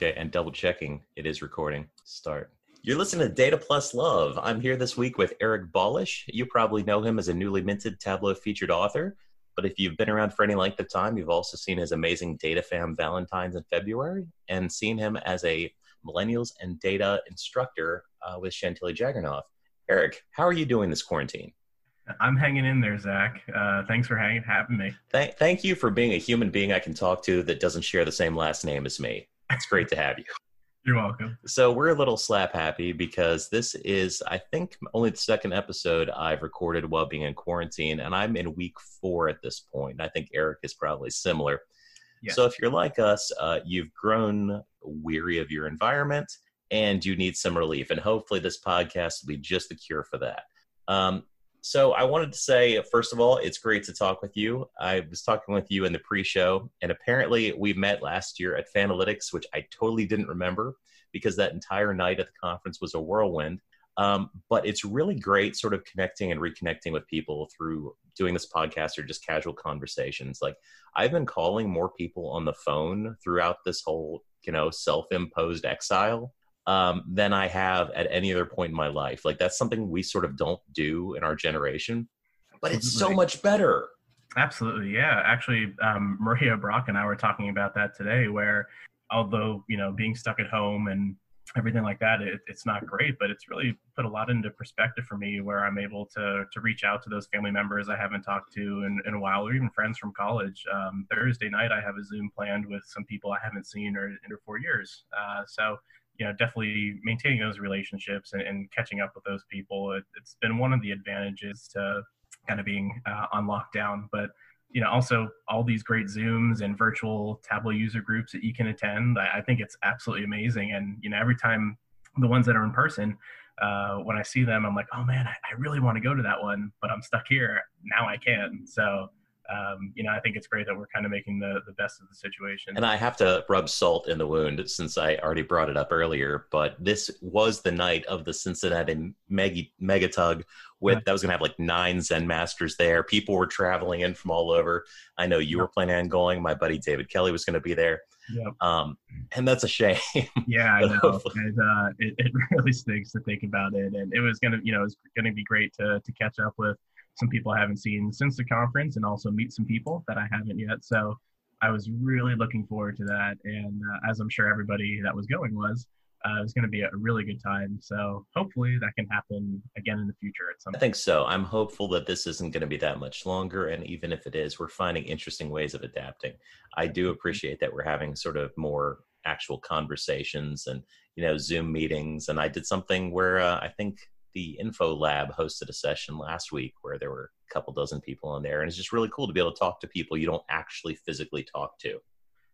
Okay, and double checking, it is recording. Start. You're listening to Data Plus Love. I'm here this week with Eric Balash. You probably know him as a newly minted Tableau featured author, but if you've been around for any length of time, you've also seen his amazing Data Fam Valentines in February and seen him as a millennials and data instructor uh, with Chantilly Jaggernauth. Eric, how are you doing this quarantine? I'm hanging in there, Zach. Uh, thanks for hanging, having me. Thank, thank you for being a human being I can talk to that doesn't share the same last name as me. It's great to have you. You're welcome. So we're a little slap happy because this is, I think, only the second episode I've recorded while being in quarantine, and I'm in week four at this point. I think Eric is probably similar. So if you're like us, uh, you've grown weary of your environment and you need some relief, and hopefully this podcast will be just the cure for that. Um, so I wanted to say, first of all, it's great to talk with you. I was talking with you in the pre-show, and apparently we met last year at Fanalytics, which I totally didn't remember because that entire night at the conference was a whirlwind. Um, but it's really great sort of connecting and reconnecting with people through doing this podcast or just casual conversations. Like I've been calling more people on the phone throughout this whole, you know, self-imposed exile um, than I have at any other point in my life. Like that's something we sort of don't do in our generation, but it's so much better. Absolutely, yeah. Actually, um, Maria Brock and I were talking about that today. Where although you know being stuck at home and everything like that, it, it's not great, but it's really put a lot into perspective for me. Where I'm able to to reach out to those family members I haven't talked to in, in a while, or even friends from college. Um, Thursday night, I have a Zoom planned with some people I haven't seen or in four years. Uh, so you know definitely maintaining those relationships and, and catching up with those people it, has been one of the advantages to kind of being uh, on lockdown. But you know also all these great zooms and virtual tableau user groups that you can attend i, I think it's absolutely amazing. And you know every time the ones that are in person uh, when i see them i'm like oh man I, I really want to go to that one but i'm stuck here. Now i can. So um, you know, I think it's great that we're kind of making the, the best of the situation. And I have to rub salt in the wound since I already brought it up earlier, but this was the night of the Cincinnati mega, mega tug with that was going to have like nine Zen masters there. People were traveling in from all over. I know you were planning on going. My buddy David Kelly was going to be there. Yep. Um, and that's a shame. Yeah, I know. And, uh, it, it really stinks to think about it. And it was going to, you know, it was going to be great to, to catch up with some people I haven't seen since the conference and also meet some people that I haven't yet. So I was really looking forward to that. And uh, as I'm sure everybody that was going was, uh, it was going to be a really good time. So hopefully that can happen again in the future at some I think so. I'm hopeful that this isn't going to be that much longer. And even if it is, we're finding interesting ways of adapting. I do mm-hmm. appreciate that we're having sort of more actual conversations and, you know, Zoom meetings. And I did something where uh, I think the Info Lab hosted a session last week where there were a couple dozen people in there, and it's just really cool to be able to talk to people you don't actually physically talk to.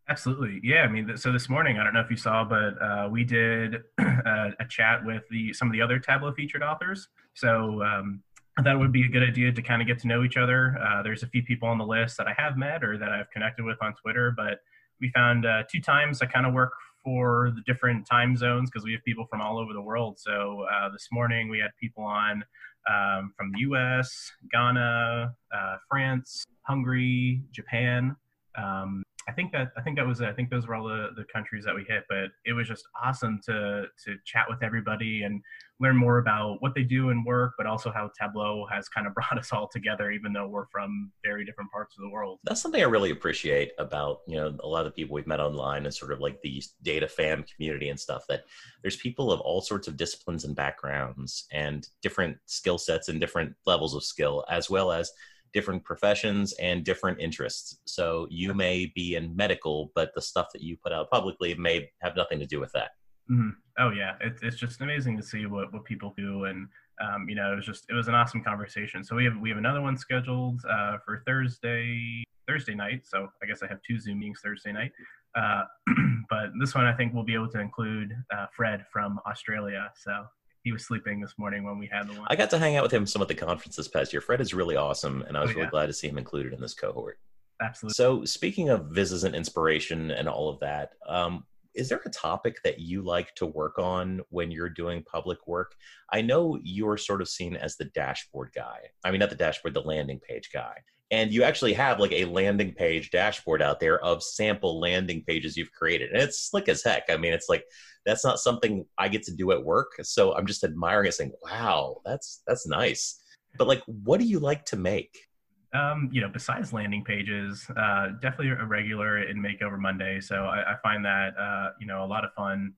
Absolutely, yeah. I mean, so this morning, I don't know if you saw, but uh, we did a, a, chat with the some of the other Tableau featured authors. So um, that would be a good idea to kind of get to know each other. Uh, there's a few people on the list that I have met or that I've connected with on Twitter, but we found uh, two times I kind of work for the different time zones because we have people from all over the world. So uh, this morning we had people on um, from the U.S., Ghana, uh, France, Hungary, Japan. Um, I think that I think that was I think those were all the, the countries that we hit. But it was just awesome to to chat with everybody and learn more about what they do and work, but also how Tableau has kind of brought us all together, even though we're from very different parts of the world. That's something I really appreciate about you know a lot of the people we've met online and sort of like the data fam community and stuff. That there's people of all sorts of disciplines and backgrounds and different skill sets and different levels of skill, as well as different professions and different interests. So you may be in medical, but the stuff that you put out publicly may have nothing to do with that. Mm-hmm. Oh yeah, it, it's just amazing to see what, what people do, and um, you know, it was just it was an awesome conversation. So we have we have another one scheduled uh, for Thursday Thursday night. So I guess I have two Zoom meetings Thursday night, uh, but this one I think we'll be able to include uh, Fred from Australia. So he was sleeping this morning when we had the one. I got to hang out with him some of the conference this past year. Fred is really awesome, and I was oh, yeah. really glad to see him included in this cohort. Absolutely. So, speaking of visits and inspiration and all of that, um, is there a topic that you like to work on when you're doing public work? I know you're sort of seen as the dashboard guy. I mean, not the dashboard, the landing page guy. and you actually have like a landing page dashboard out there of sample landing pages you've created and it's slick as heck i mean it's like that's not something i get to do at work so i'm just admiring it saying wow that's that's nice but like what do you like to make um, you know, besides landing pages, uh, definitely a regular in Makeover Monday. So I, I find that uh, you know a lot of fun.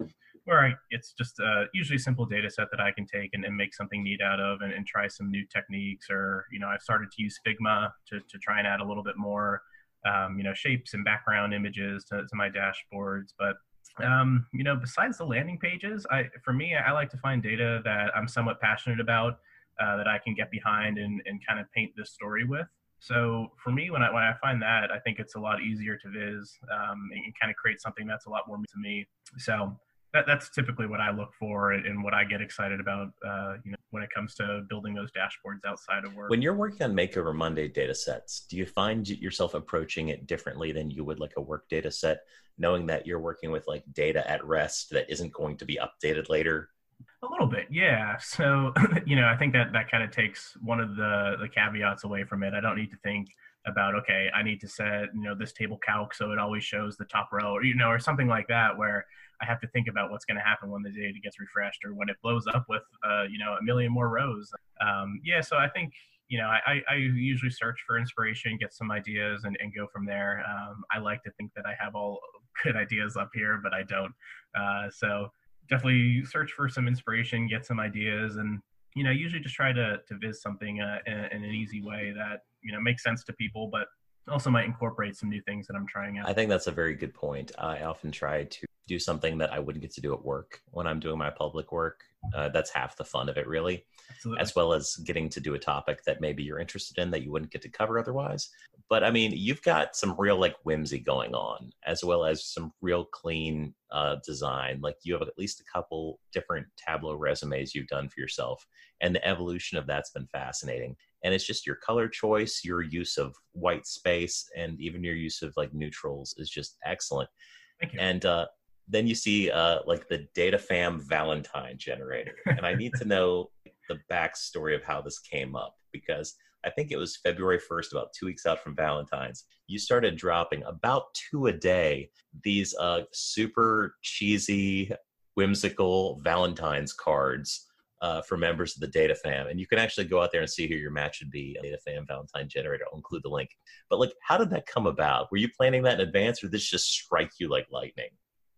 Where I, it's just uh, usually a simple data set that I can take and, and make something neat out of, and, and, try some new techniques. Or you know, I've started to use Figma to to try and add a little bit more, um, you know, shapes and background images to, to my dashboards. But um, you know, besides the landing pages, I for me, I like to find data that I'm somewhat passionate about. Uh, that I can get behind and, and kind of paint this story with. So for me, when I when I find that, I think it's a lot easier to viz um, and, kind of create something that's a lot more to me. So that, that's typically what I look for and what I get excited about. Uh, you know, when it comes to building those dashboards outside of work. When you're working on Makeover Monday data sets, do you find yourself approaching it differently than you would like a work data set, knowing that you're working with like data at rest that isn't going to be updated later? A little bit, yeah. So, you know, I think that that kind of takes one of the the caveats away from it. I don't need to think about okay, I need to set you know this table calc so it always shows the top row, or you know, or something like that, where I have to think about what's going to happen when the data gets refreshed or when it blows up with uh, you know a million more rows. Um, yeah, so I think you know I, I usually search for inspiration, get some ideas, and, and go from there. Um, I like to think that I have all good ideas up here, but I don't. Uh, so definitely search for some inspiration, get some ideas, and you know, usually just try to to viz something uh, in, in, an easy way that you know makes sense to people, but also might incorporate some new things that I'm trying out. I think that's a very good point. I often try to do something that I wouldn't get to do at work when I'm doing my public work. Uh, that's half the fun of it, really, Absolutely. as well as getting to do a topic that maybe you're interested in that you wouldn't get to cover otherwise. But I mean, you've got some real like whimsy going on, as well as some real clean uh, design. Like you have at least a couple different Tableau resumes you've done for yourself, and the evolution of that's been fascinating. And it's just your color choice, your use of white space, and even your use of like neutrals is just excellent. And uh, then you see uh, like the DataFam Valentine generator, and I need to know the backstory of how this came up because I think it was February 1st, about two weeks out from Valentine's. You started dropping about two a day, these uh, super cheesy, whimsical Valentine's cards uh, for members of the Data Fam. And you can actually go out there and see who your match would be. Data Fam Valentine Generator. I'll include the link. But like, how did that come about? Were you planning that in advance, or did this just strike you like lightning?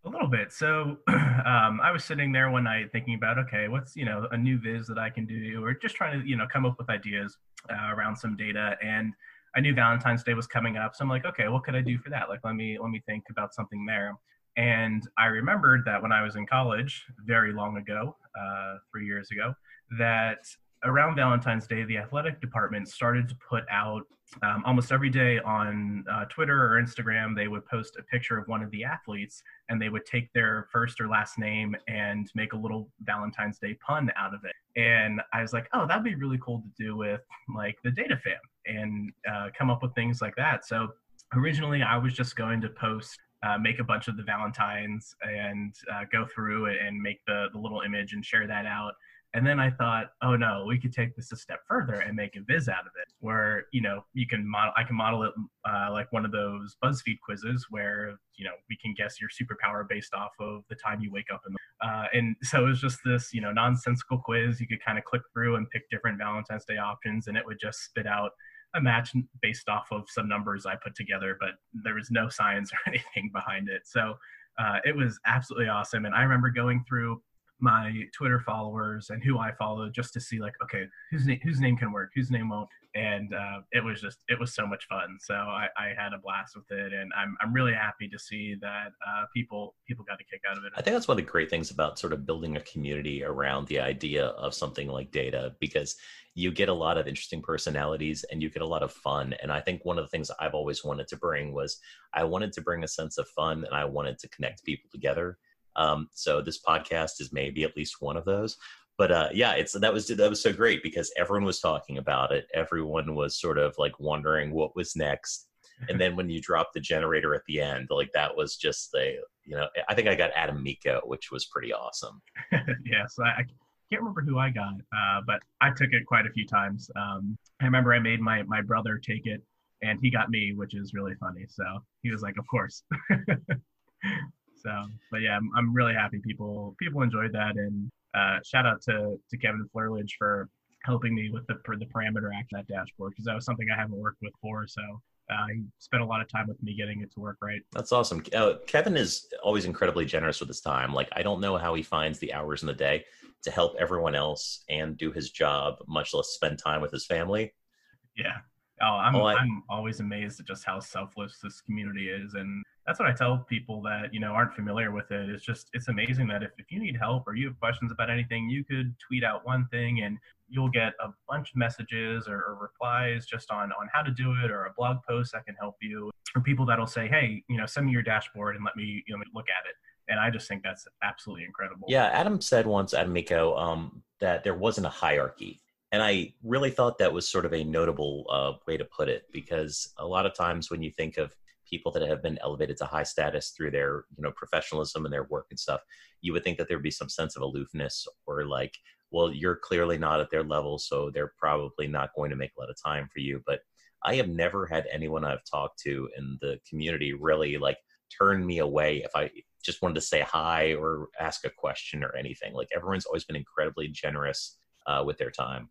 A little bit. So um, I was sitting there one night thinking about, okay, what's you know a new viz that I can do, or just trying to you know come up with ideas uh, around some data. And I knew Valentine's Day was coming up, so I'm like, okay, what could I do for that? Like, let me let me think about something there. And I remembered that when I was in college, very long ago, uh, three years ago, that around Valentine's Day, the athletic department started to put out um, almost every day on uh, Twitter or Instagram, they would post a picture of one of the athletes and they would take their first or last name and make a little Valentine's Day pun out of it. And I was like, oh, that'd be really cool to do with like the data fam and uh, come up with things like that. So originally, I was just going to post uh, make a bunch of the Valentines and uh, go through and make the, the little image and share that out. And then I thought, oh no, we could take this a step further and make a viz out of it, where you know you can model. I can model it uh, like one of those BuzzFeed quizzes, where you know we can guess your superpower based off of the time you wake up in. The, uh, and so it was just this you know nonsensical quiz. You could kind of click through and pick different Valentine's Day options, and it would just spit out a match based off of some numbers I put together, but there was no science or anything behind it. So uh, it was absolutely awesome. And I remember going through my Twitter followers and who I follow just to see like, okay, whose name whose name can work, whose name won't, and uh, it was just it was so much fun. So I, I had a blast with it, and I'm I'm really happy to see that uh, people people got a kick out of it. I think that's one of the great things about sort of building a community around the idea of something like data because you get a lot of interesting personalities and you get a lot of fun. And I think one of the things I've always wanted to bring was I wanted to bring a sense of fun and I wanted to connect people together um, so this podcast is maybe at least one of those. But uh, yeah, it's that was that was so great because everyone was talking about it. Everyone was sort of like wondering what was next. And then when you drop the generator at the end, like that was just the you know I think I got Adam Mico, which was pretty awesome. yes, I, I can't remember who I got, uh, but I took it quite a few times. Um, I remember I made my my brother take it and he got me, which is really funny. So he was like, "Of course." so, but yeah, I'm, I'm really happy people people enjoyed that, and uh, shout out to to Kevin Flerlage for helping me with the the parameter act that dashboard because that was something I haven't worked with before. So uh, he spent a lot of time with me getting it to work right. That's awesome. Uh, Kevin is always incredibly generous with his time. Like I don't know how he finds the hours in the day to help everyone else and do his job, much less spend time with his family. Yeah. Oh, I'm I, I'm always amazed at just how selfless this community is, and that's what I tell people that you know aren't familiar with it. It's just it's amazing that if, if you need help or you have questions about anything, you could tweet out one thing and you'll get a bunch of messages or, or replies just on on how to do it or a blog post that can help you or people that'll say, hey, you know, send me your dashboard and let me you know look at it. And I just think that's absolutely incredible. Yeah, Adam said once, Adam Mico, um, that there wasn't a hierarchy and I really thought that was sort of a notable uh, way to put it because a lot of times when you think of people that have been elevated to high status through their you know professionalism and their work and stuff, you would think that there'd be some sense of aloofness or like, well, you're clearly not at their level, so they're probably not going to make a lot of time for you. But I have never had anyone I've talked to in the community really like turn me away if I just wanted to say hi or ask a question or anything. Like everyone's always been incredibly generous uh, with their time.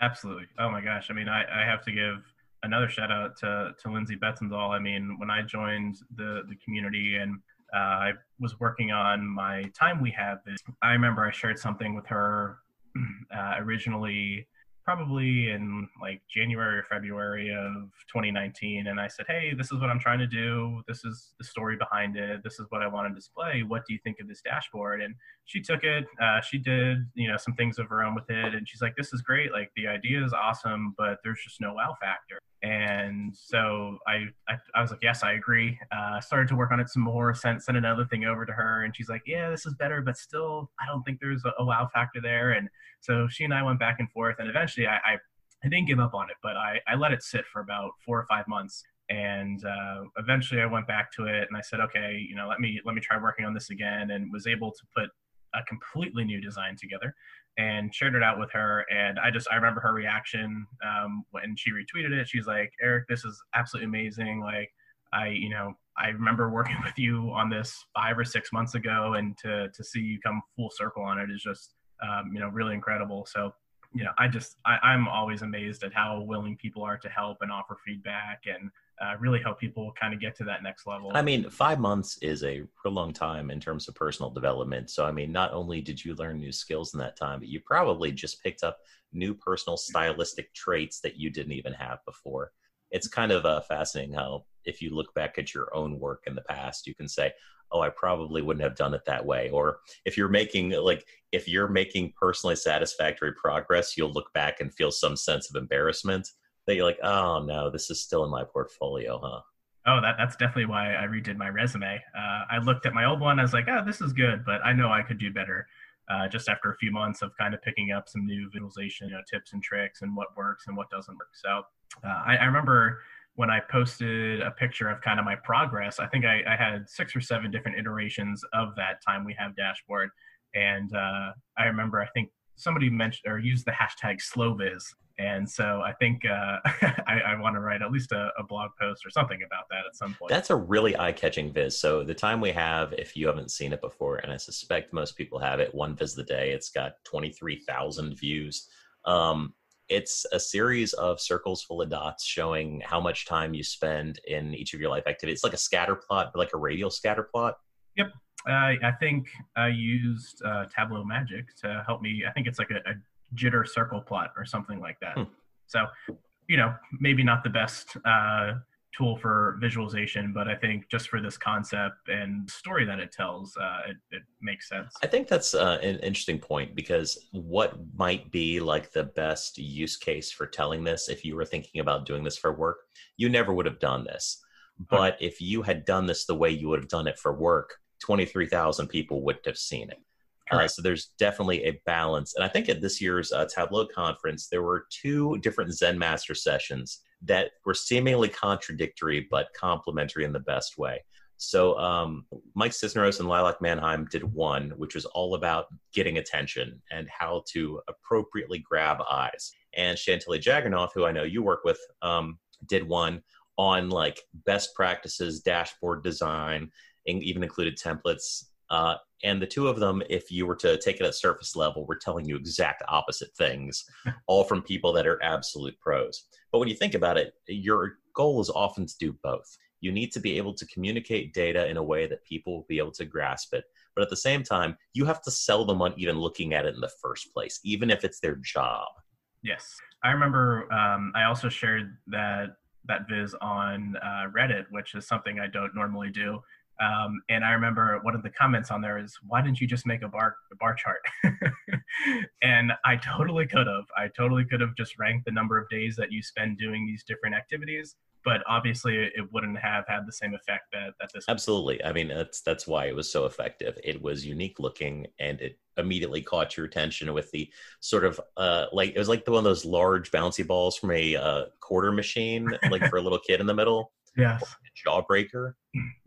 Absolutely. Oh my gosh. I mean, I, I have to give another shout out to, to Lindsay Betzendahl. I mean, when I joined the, the community and uh, I was working on my time we have, I remember I shared something with her uh, originally probably in like January or February of 2019. And I said, Hey, this is what I'm trying to do. This is the story behind it. This is what I want to display. What do you think of this dashboard? And she took it. Uh, she did, you know, some things of her own with it. And she's like, This is great. Like the idea is awesome, but there's just no wow factor. And so I, I, I was like, yes, I agree. Uh, started to work on it some more, sent, sent another thing over to her. And she's like, yeah, this is better, but still, I don't think there's a, a wow factor there. And so she and I went back and forth. And eventually I, I, I didn't give up on it, but I, I let it sit for about four or five months. And uh, eventually I went back to it and I said, okay, you know, let me, let me try working on this again and was able to put a completely new design together and shared it out with her. And I just I remember her reaction um, when she retweeted it. She's like, "Eric, this is absolutely amazing. Like, I you know I remember working with you on this five or six months ago, and to to see you come full circle on it is just um, you know really incredible. So." You know, I just I, I'm always amazed at how willing people are to help and offer feedback and uh, really help people kind of get to that next level. I mean, five months is a real long time in terms of personal development. So, I mean, not only did you learn new skills in that time, but you probably just picked up new personal stylistic traits that you didn't even have before. It's kind of uh, fascinating how, if you look back at your own work in the past, you can say, oh, I probably wouldn't have done it that way. Or if you're making, like, if you're making personally satisfactory progress, you'll look back and feel some sense of embarrassment that you're like, oh no, this is still in my portfolio, huh? Oh, that, that's definitely why I redid my resume. Uh, I looked at my old one. I was like, oh, this is good, but I know I could do better. Uh, just after a few months of kind of picking up some new visualization you know, tips and tricks and what works and what doesn't work. So uh, I, I, remember when I posted a picture of kind of my progress, I think I, I had six or seven different iterations of that time we have dashboard. And uh, I remember, I think somebody mentioned or used the hashtag slowviz and so I think uh, I, I want to write at least a, a, blog post or something about that at some point. That's a really eye-catching viz. So the time we have, if you haven't seen it before, and I suspect most people have it, one viz a day. It's got twenty-three thousand views. Um, it's a series of circles full of dots showing how much time you spend in each of your life activities. It's like a scatter plot, but like a radial scatter plot. Yep. Uh, I think I used uh, Tableau Magic to help me. I think it's like a, a jitter circle plot or something like that. Hmm. So, you know, maybe not the best uh, tool for visualization, but I think just for this concept and story that it tells, uh, it, it, makes sense. I think that's uh, an interesting point because what might be like the best use case for telling this if you were thinking about doing this for work, you never would have done this. But okay. if you had done this the way you would have done it for work, 23,000 people wouldn't have seen it. Uh, so there's definitely a balance. And I think at this year's uh, Tableau conference, there were two different Zen Master sessions that were seemingly contradictory but complementary in the best way. So um, Mike Cisneros and Lilach Manheim did one, which was all about getting attention and how to appropriately grab eyes. And Chantilly Jaggernauth, who I know you work with, um, did one on like best practices, dashboard design, and even included templates. Uh, and the two of them, if you were to take it at surface level, were telling you exact opposite things, all from people that are absolute pros. But when you think about it, your goal is often to do both. You need to be able to communicate data in a way that people will be able to grasp it. But at the same time, you have to sell them on even looking at it in the first place, even if it's their job. Yes. I remember um, I also shared that that viz on uh, Reddit, which is something I don't normally do. Um, and I remember one of the comments on there is, "Why didn't you just make a bar a bar chart?" and I totally could have. I totally could have just ranked the number of days that you spend doing these different activities, but obviously it wouldn't have had the same effect that, that this. Absolutely. I mean, that's that's why it was so effective. It was unique looking, and it immediately caught your attention with the sort of uh, like it was like the one of those large bouncy balls from a uh, quarter machine, like for a little kid in the middle. Yes. Jawbreaker.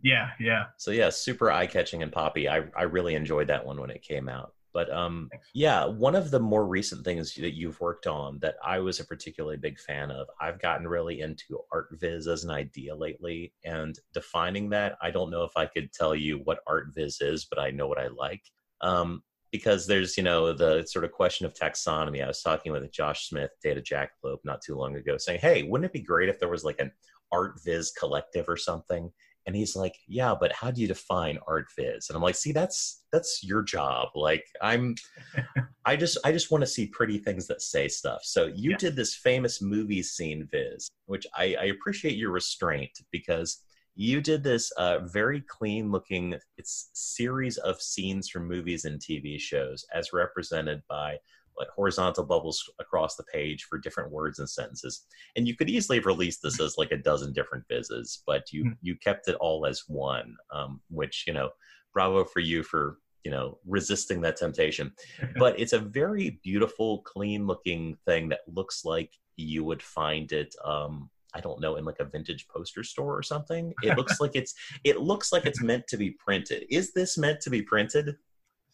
Yeah, yeah. So yeah, super eye catching and poppy. I I really enjoyed that one when it came out. But um, yeah, one of the more recent things that you've worked on that I was a particularly big fan of, I've gotten really into art viz as an idea lately, and defining that. I don't know if I could tell you what art viz is, but I know what I like. Um, because there's you know the sort of question of taxonomy. I was talking with Josh Smith, Data Jackalope, not too long ago, saying, "Hey, wouldn't it be great if there was like an art viz collective or something?" And he's like, "Yeah, but how do you define art viz?" And I'm like, "See, that's that's your job. Like, I'm, I just I just want to see pretty things that say stuff." So you yeah. did this famous movie scene viz, which I, I appreciate your restraint because you did this uh, very clean looking it's series of scenes from movies and tv shows as represented by like horizontal bubbles across the page for different words and sentences and you could easily have released this as like a dozen different vizzes but you mm-hmm. you kept it all as one um, which you know bravo for you for you know resisting that temptation but it's a very beautiful clean looking thing that looks like you would find it um, I don't know, in like a vintage poster store or something. It looks like it's it looks like it's meant to be printed. Is this meant to be printed?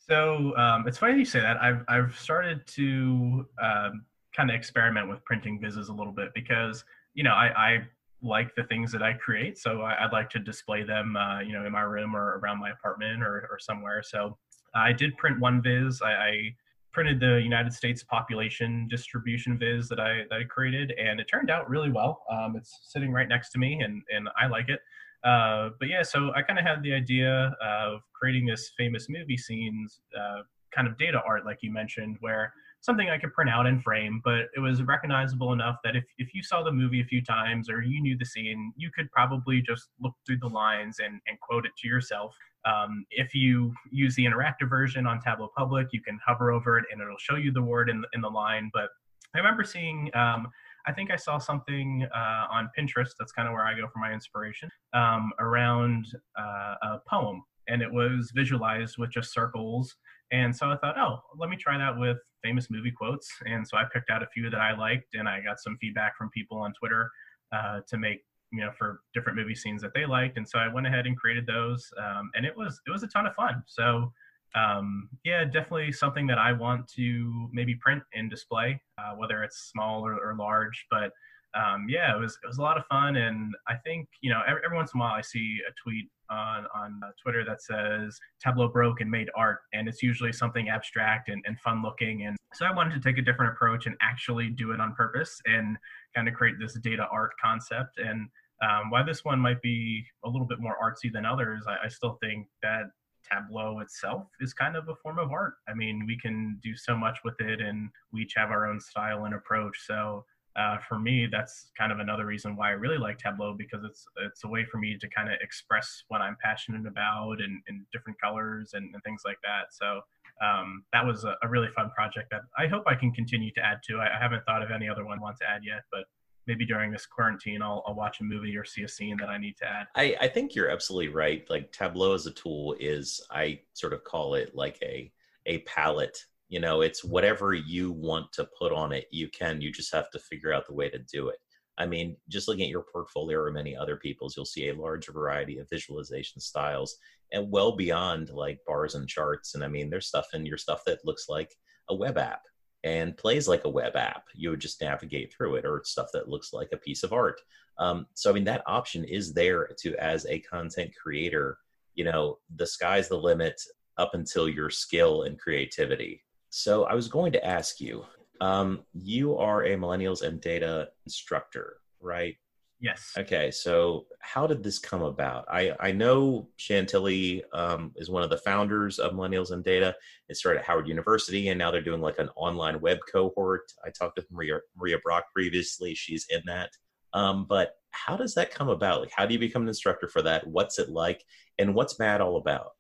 So um, it's funny you say that. I've I've started to um, kind of experiment with printing vizzes a little bit because you know I, I like the things that I create, so I, would like to display them, uh, you know, in my room or around my apartment or, or somewhere. So I did print one viz. I, I printed the United States population distribution viz that I that I created, and it turned out really well. Um, it's sitting right next to me, and and I like it. Uh, but yeah, so I kind of had the idea of creating this famous movie scenes uh, kind of data art, like you mentioned, where something I could print out and frame, but it was recognizable enough that if, if you saw the movie a few times or you knew the scene, you could probably just look through the lines and, and quote it to yourself. Um, if you use the interactive version on Tableau Public, you can hover over it and it'll show you the word in, in the line. But I remember seeing, um, I think I saw something uh, on Pinterest, that's kind of where I go for my inspiration, um, around uh, a poem. And it was visualized with just circles and so I thought, oh, let me try that with famous movie quotes. And so I picked out a few that I liked, and I got some feedback from people on Twitter uh, to make you know for different movie scenes that they liked. And so I went ahead and created those, um, and it was it was a ton of fun. So um, yeah, definitely something that I want to maybe print and display, uh, whether it's small or, or large. But um, yeah, it was it was a lot of fun, and I think you know every, every once in a while I see a tweet on on uh, Twitter that says Tableau broke and made art, and it's usually something abstract and, and fun looking. And so I wanted to take a different approach and actually do it on purpose and kind of create this data art concept. And um, why this one might be a little bit more artsy than others, I, I still think that Tableau itself is kind of a form of art. I mean, we can do so much with it, and we each have our own style and approach. So uh, for me, that's kind of another reason why I really like Tableau because it's it's a way for me to kind of express what I'm passionate about and in different colors and, and, things like that. So um, that was a, a, really fun project that I hope I can continue to add to. I, I, haven't thought of any other one I want to add yet, but maybe during this quarantine, I'll, I'll watch a movie or see a scene that I need to add. I, I think you're absolutely right. Like Tableau as a tool is, I sort of call it like a a palette you know it's whatever you want to put on it you can you just have to figure out the way to do it i mean just looking at your portfolio or many other people's you'll see a large variety of visualization styles and well beyond like bars and charts and i mean there's stuff in your stuff that looks like a web app and plays like a web app. You would just navigate through it, or stuff that looks like a piece of art. Um, so I mean, that option is there to as a content creator. You know, the sky's the limit up until your skill and creativity. So I was going to ask you. Um, you are a millennials and data instructor, right? Yes. Okay, so how did this come about? I, I know Chantilly um, is one of the founders of Millennials and Data. It started at Howard University, and now they're doing like an online web cohort. I talked with Maria Maria Brock previously; she's in that. Um, but how does that come about? Like, how do you become an instructor for that? What's it like, and what's MAD all about?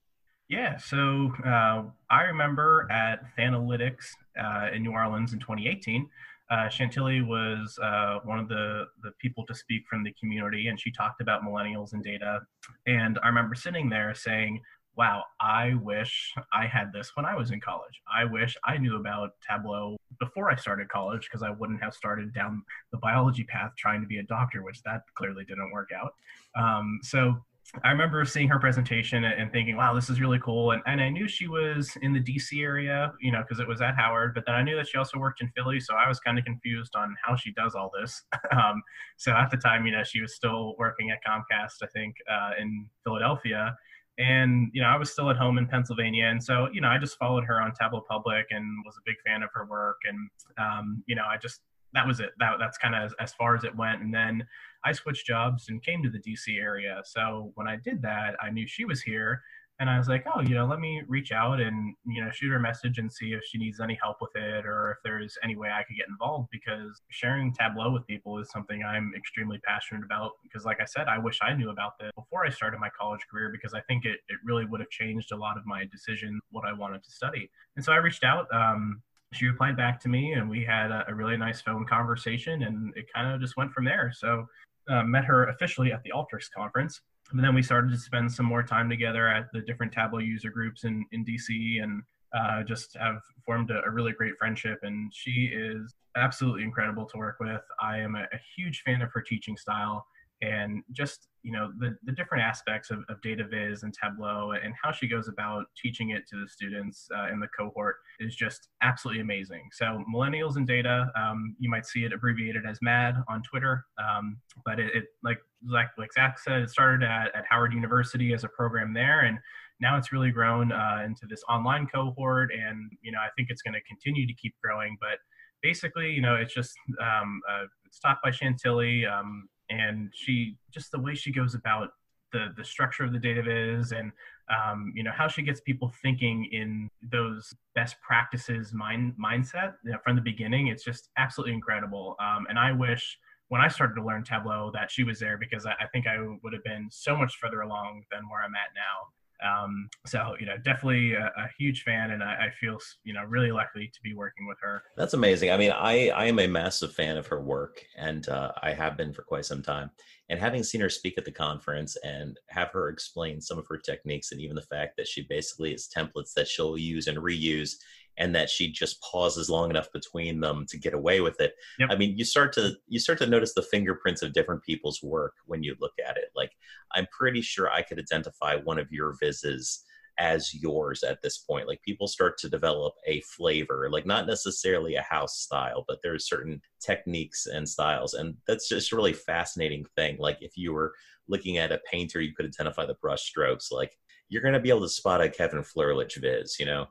Yeah, so uh, I remember at Fanalytics uh, in New Orleans in 2018 uh, Chantilly was uh, one of the, the people to speak from the community, and she talked about millennials and data. And I remember sitting there saying, wow, I wish I had this when I was in college. I wish I knew about Tableau before I started college because I wouldn't have started down the biology path trying to be a doctor, which that clearly didn't work out. Um, so I remember seeing her presentation and thinking, wow, this is really cool. And, and I knew she was in the DC area, you know, because it was at Howard, but then I knew that she also worked in Philly. So I was kind of confused on how she does all this. um, so at the time, you know, she was still working at Comcast, I think, uh, in Philadelphia. And, you know, I was still at home in Pennsylvania. And so, you know, I just followed her on Tableau Public and was a big fan of her work. And, um, you know, I just, that was it. That, that's kind of as, as far as it went. And then, I switched jobs and came to the DC area. So when I did that, I knew she was here. And I was like, oh, you know, let me reach out and, you know, shoot her a message and see if she needs any help with it or if there's any way I could get involved because sharing Tableau with people is something I'm extremely passionate about. Because, like I said, I wish I knew about this before I started my college career because I think it, it really would have changed a lot of my decision, what I wanted to study. And so I reached out. Um, she replied back to me and we had a, a really nice phone conversation and it kind of just went from there. So uh, met her officially at the Alteryx conference. And then we started to spend some more time together at the different Tableau user groups in, in DC and uh, just have formed a, a, really great friendship. And she is absolutely incredible to work with. I am a, a huge fan of her teaching style and just you know the, the different aspects of, of data viz and tableau and how she goes about teaching it to the students uh, in the cohort is just absolutely amazing. So millennials and data um, you might see it abbreviated as mad on twitter um, but it, it, like zach like zach said it started at, at howard university as a program there and now it's really grown uh, into this online cohort and you know i think it's going to continue to keep growing but basically you know it's just um, uh, it's taught by chantilly um, and she just the way she goes about the the structure of the data viz and um, you know how she gets people thinking in those best practices mind mindset you know, from the beginning it's just absolutely incredible. Um, and i wish when i started to learn tableau that she was there because I, I think i would have been so much further along than where i'm at now um, so you know, definitely a, a huge fan, and I, I, feel you know really lucky to be working with her. That's amazing. I mean, I I am a massive fan of her work, and uh, I have been for quite some time. And having seen her speak at the conference and have her explain some of her techniques, and even the fact that she basically is templates that she'll use and reuse and that she just pauses long enough between them to get away with it. Yep. I mean, you start to you start to notice the fingerprints of different people's work when you look at it. Like I'm pretty sure I could identify one of your vises as yours at this point. Like people start to develop a flavor, like not necessarily a house style, but there's certain techniques and styles. And that's just a really fascinating thing. Like if you were looking at a painter, you could identify the brush strokes. Like you're going to be able to spot a Kevin Flerlage viz, you know?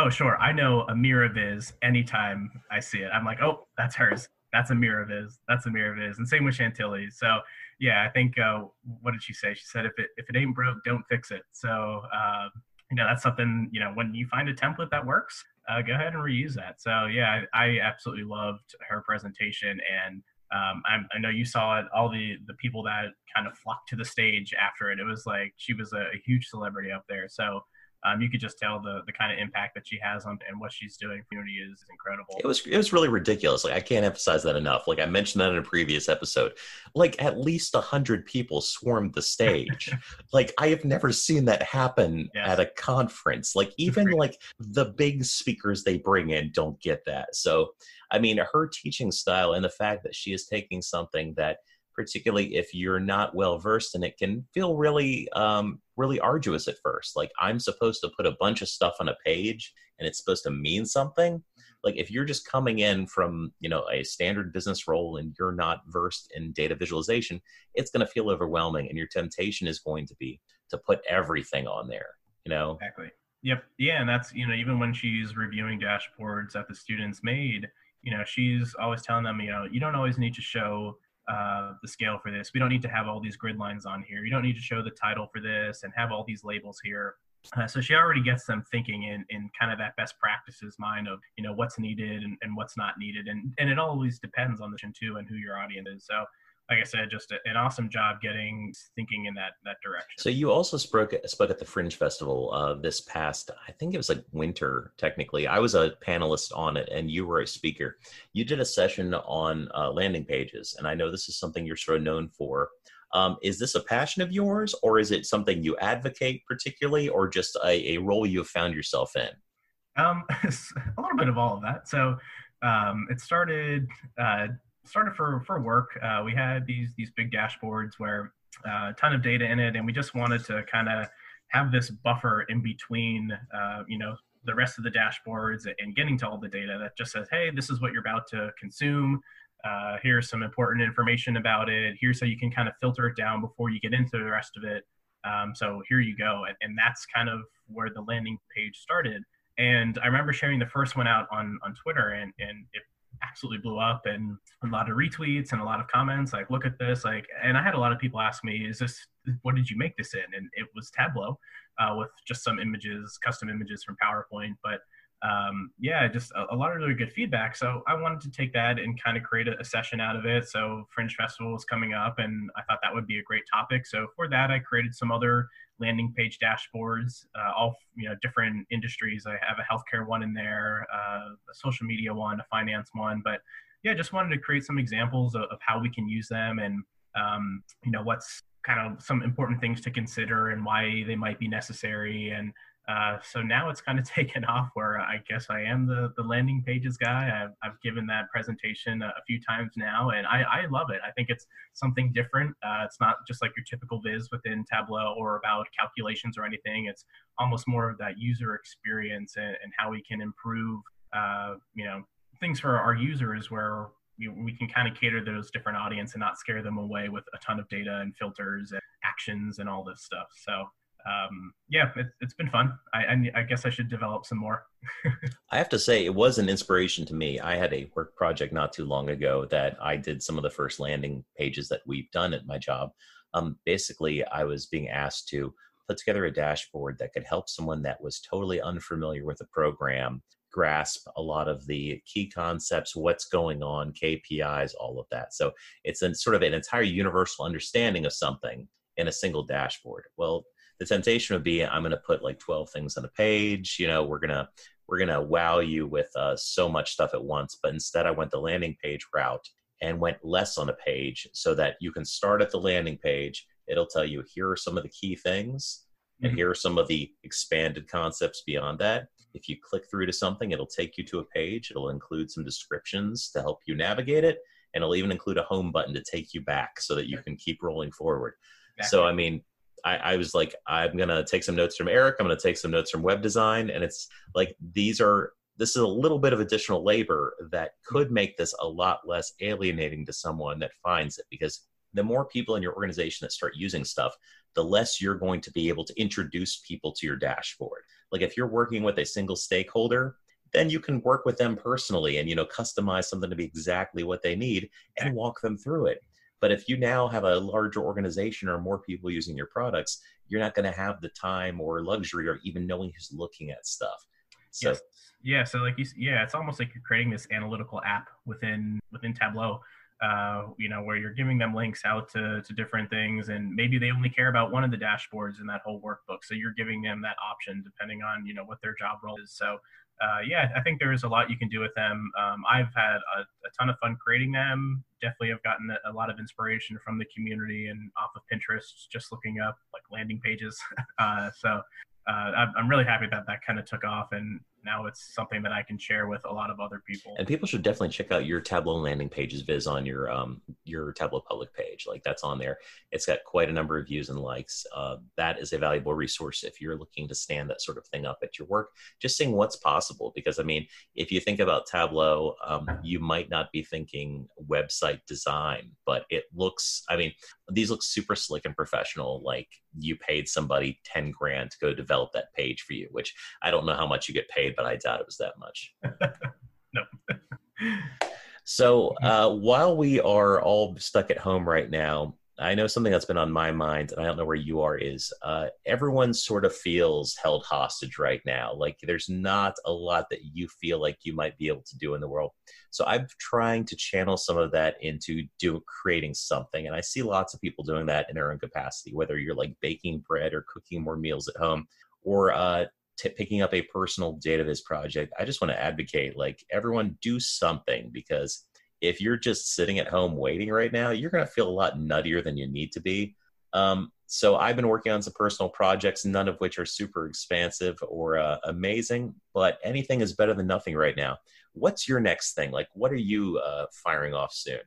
Oh, sure. I know a Miraviz anytime I see it. I'm like, oh, that's hers. That's a Miraviz. That's a Miraviz. And same with Chantilly. So, yeah, I think, uh, what did she say? She said, if it, if it ain't broke, don't fix it. So, uh, you know, that's something, you know, when you find a template that works, uh, go ahead and reuse that. So, yeah, I, I absolutely loved her presentation. And um, i know you saw it, all the, the people that kind of flocked to the stage after it. It was like she was a, a huge celebrity up there. So, um, you could just tell the the kind of impact that she has on and what she's doing. Community is, incredible. It was it was really ridiculous. Like I can't emphasize that enough. Like I mentioned that in a previous episode. Like at least a hundred people swarmed the stage. like I have never seen that happen yes. at a conference. Like even like the big speakers they bring in don't get that. So I mean, her teaching style and the fact that she is taking something that particularly if you're not well versed in it, can feel really, um, really arduous at first. Like I'm supposed to put a bunch of stuff on a page and it's supposed to mean something. like if you're just coming in from you know a standard business role and you're not versed in data visualization it's going to feel overwhelming and your temptation is going to be to put everything on there you know exactly yep yeah and that's you know even when she's reviewing dashboards that the students made you know she's always telling them you know you don't always need to show uh, the scale for this. We don't need to have all these grid lines on here. You don't need to show the title for this and have all these labels here. Uh, so she already gets them thinking in, in kind of that best practices mind of you know what's needed and, and what's not needed. And and it always depends on the too and who your audience is. So like I said, just a, an awesome job getting thinking in that that direction. So you also spoke spoke at the Fringe Festival uh, this past, I think it was like winter. Technically, I was a panelist on it, and you were a speaker. You did a session on uh, landing pages, and I know this is something you're sort of known for. Um, is this a passion of yours, or is it something you advocate particularly, or just a, a role you have found yourself in? Um, a little bit of all of that. So um, it started uh, started for for work. Uh, we had these these big dashboards where uh, a ton of data in it, and we just wanted to kind of have this buffer in between, uh, you know, the rest of the dashboards and getting to all the data that just says, hey, this is what you're about to consume uh, here's some important information about it. Here's how you can kind of filter it down before you get into the rest of it. Um, so here you go. And, and, that's kind of where the landing page started. And I remember sharing the first one out on, on Twitter and, and it absolutely blew up and a lot of retweets and a lot of comments like, look at this. Like, and I had a lot of people ask me, is this, what did you make this in? And it was Tableau uh, with just some images, custom images from PowerPoint. But um, yeah, just a, a, lot of really good feedback. So I wanted to take that and kind of create a, a, session out of it. So Fringe Festival is coming up, and I thought that would be a great topic. So for that, I created some other landing page dashboards, uh, all you know, different industries. I have a healthcare one in there, uh, a social media one, a finance one, but yeah, just wanted to create some examples of, of how we can use them and um, you know what's kind of some important things to consider and why they might be necessary and uh, so now it's kind of taken off where I guess I am the, the landing pages guy. I've, I've given that presentation a, few times now and I, I love it. I think it's something different. Uh, it's not just like your typical viz within Tableau or about calculations or anything. It's almost more of that user experience and, and how we can improve, uh, you know, things for our users where we, we can kind of cater those different audience and not scare them away with a ton of data and filters and actions and all this stuff. So um, yeah, it, has been fun. I, I, I, guess I should develop some more. I have to say, it was an inspiration to me. I had a work project not too long ago that I did some of the first landing pages that we've done at my job. Um, basically, I was being asked to put together a dashboard that could help someone that was totally unfamiliar with the program grasp a lot of the key concepts, what's going on, KPIs, all of that. So it's sort of an entire universal understanding of something in a single dashboard. Well, the temptation would be i'm going to put like 12 things on a page you know we're going to we're going to wow you with uh, so much stuff at once. But instead i went the landing page route and went less on a page so that you can start at the landing page. It'll tell you here are some of the key things and mm-hmm. here are some of the expanded concepts beyond that. If you click through to something it'll take you to a page. It'll include some descriptions to help you navigate it and it'll even include a home button to take you back so that you can keep rolling forward. Exactly. so i mean I, I was like, I'm gonna take some notes from Eric. I'm gonna take some notes from web design, and it's like these are this is a little bit of additional labor that could make this a lot less alienating to someone that finds it. Because the more people in your organization that start using stuff the less you're going to be able to introduce people to your dashboard. Like if you're working with a single stakeholder then you can work with them personally and you know customize something to be exactly what they need and walk them through it but if you now have a larger organization or more people using your products, you're not going to have the time or luxury or even knowing who's looking at stuff. So, yes. yeah. So like you, yeah, it's almost like you're creating this analytical app within within Tableau. Uh, you know, where you're giving them links out to, to different things, and maybe they only care about one of the dashboards in that whole workbook. So you're giving them that option depending on you know what their job role is. So uh, yeah, I think there is a lot you can do with them. Um, I've had a, a, ton of fun creating them. Definitely have gotten a, a, lot of inspiration from the community and off of Pinterest, just looking up like landing pages. uh, so uh, I'm really happy that that kind of took off, and now it's something that I can share with a lot of other people. And people should definitely check out your Tableau landing pages viz on your um, your Tableau public page. Like that's on there. It's got quite a number of views and likes. Uh, that is a valuable resource if you're looking to stand that sort of thing up at your work. Just seeing what's possible. Because I mean, if you think about Tableau, um, you might not be thinking website design, but it looks. I mean, these look super slick and professional. Like you paid somebody ten grand to go develop that page for you. Which I don't know how much you get paid, but I doubt it was that much. no. So uh, while we are all stuck at home right now, I know something that's been on my mind, and I don't know where you are. Is uh, everyone sort of feels held hostage right now? Like there's not a lot that you feel like you might be able to do in the world. So I'm trying to channel some of that into do creating something, and I see lots of people doing that in their own capacity. Whether you're like baking bread or cooking more meals at home, or uh, t- picking up a personal data viz project, I just want to advocate like everyone do something because if you're just sitting at home waiting right now, you're going to feel a lot nuttier than you need to be. Um, so I've been working on some personal projects, none of which are super expansive or uh, amazing, but anything is better than nothing right now. What's your next thing? Like, what are you uh, firing off soon?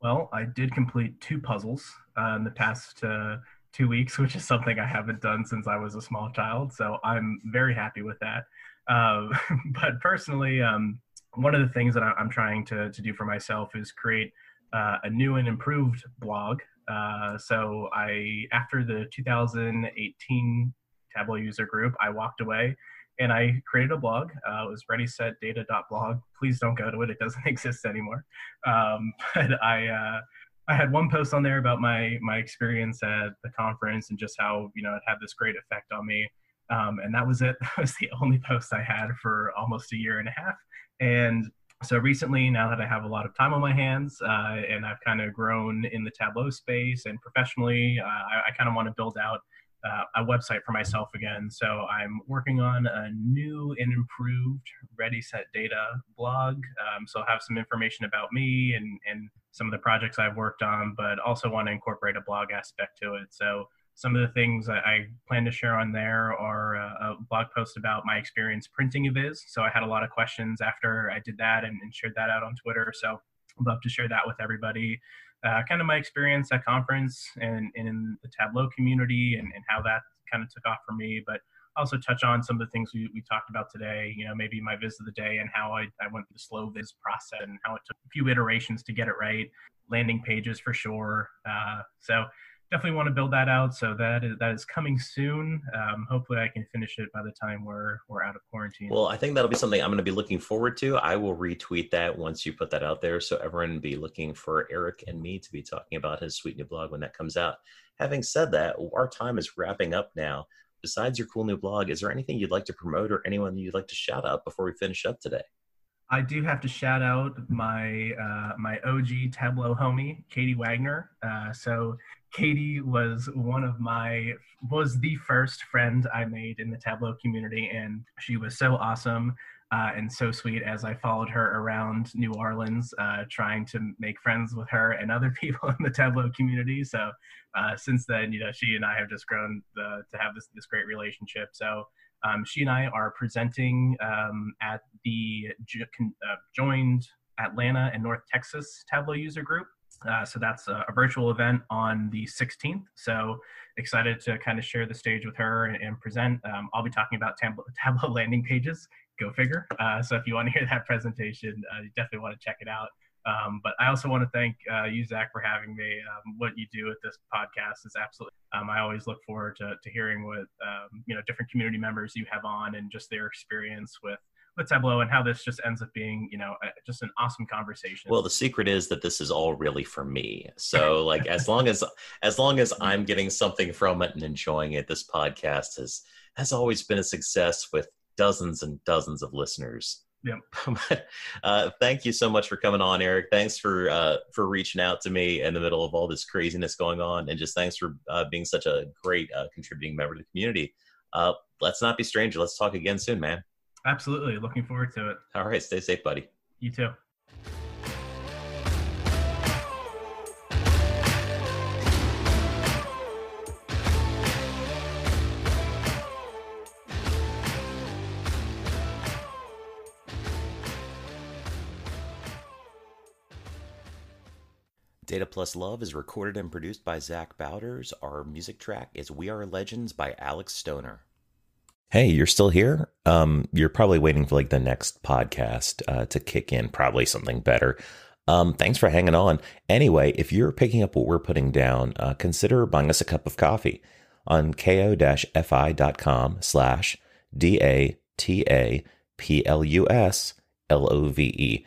Well, I did complete two puzzles uh, in the past uh, two weeks, which is something I haven't done since I was a small child. So I'm very happy with that. Uh, but personally, um, one of the things that I'm trying to, to do for myself is create uh, a new and improved blog. Uh, so I, after the 2018 Tableau user group, I walked away and I created a blog. Uh, it was readysetdata.blog. Please don't go to it; it doesn't exist anymore. Um, but I uh, I had one post on there about my my experience at the conference and just how you know it had this great effect on me. Um, and that was it. That was the only post I had for almost a year and a half. And so recently, now that I have a lot of time on my hands uh, and I've kind of grown in the Tableau space and professionally, uh, I, I kind of want to build out uh, a website for myself again. So I'm working on a new and improved Ready Set Data blog. Um, so I'll have some information about me and, and some of the projects I've worked on, but also want to incorporate a blog aspect to it. So some of the things I, I plan to share on there are blog post about my experience printing a viz. So I had a lot of questions after I did that and, and shared that out on Twitter. So I'd love to share that with everybody. Uh, kind of my experience at conference and, and in the Tableau community and, and how that kind of took off for me. But also touch on some of the things we, we talked about today, you know, maybe my viz of the day and how I, I went through the slow viz process and how it took a few iterations to get it right, landing pages for sure. Uh, so definitely want to build that out. So that is that is coming soon. Um, hopefully, I can finish it by the time we're we're out of quarantine. Well, I think that'll be something I'm going to be looking forward to. I will retweet that once you put that out there, so everyone be looking for Eric and me to be talking about his sweet new blog when that comes out. Having said that, our time is wrapping up now. Besides your cool new blog, is there anything you'd like to promote or anyone you'd like to shout out before we finish up today? I do have to shout out my uh, my OG Tableau homie, Katie Wagner. Uh, so Katie was one of my was the first friend I made in the Tableau community, and she was so awesome uh, and so sweet as I followed her around New Orleans, uh, trying to make friends with her and other people in the Tableau community. So uh, since then, you know, she and I have just grown the, to have this this great relationship. So. Um, she and I are presenting um, at the uh, joined Atlanta and North Texas Tableau user group uh, so that's a, a, virtual event on the 16th. So excited to kind of share the stage with her and, and present. Um, I'll be talking about Tableau, Tableau landing pages. Go figure. Uh, so if you want to hear that presentation, uh, you definitely want to check it out. Um, but I also want to thank uh, you, Zach, for having me. Um, what you do with this podcast is absolutely. Um, I always look forward to, to hearing what um, you know different community members you have on and just their experience with with Tableau and how this just ends up being, you know, just an awesome conversation. Well, the secret is that this is all really for me. So like as long as as long as I'm getting something from it and enjoying it, this podcast has has always been a success with dozens and dozens of listeners. Yeah. uh, thank you so much for coming on, Eric. Thanks for uh, for reaching out to me in the middle of all this craziness going on, and just thanks for uh, being such a great uh, contributing member of the community. Uh, let's not be strangers. Let's talk again soon, man. Absolutely. Looking forward to it. All right. Stay safe, buddy. You too. Data Plus Love is recorded and produced by Zach Bowders. Our music track is We Are Legends by Alex Stoner. Hey, you're still here? Um, you're probably waiting for like the next podcast uh, to kick in, probably something better. Um, thanks for hanging on. Anyway, if you're picking up what we're putting down, uh, consider buying us a cup of coffee on ko-fi.com slash D-A-T-A-P-L-U-S-L-O-V-E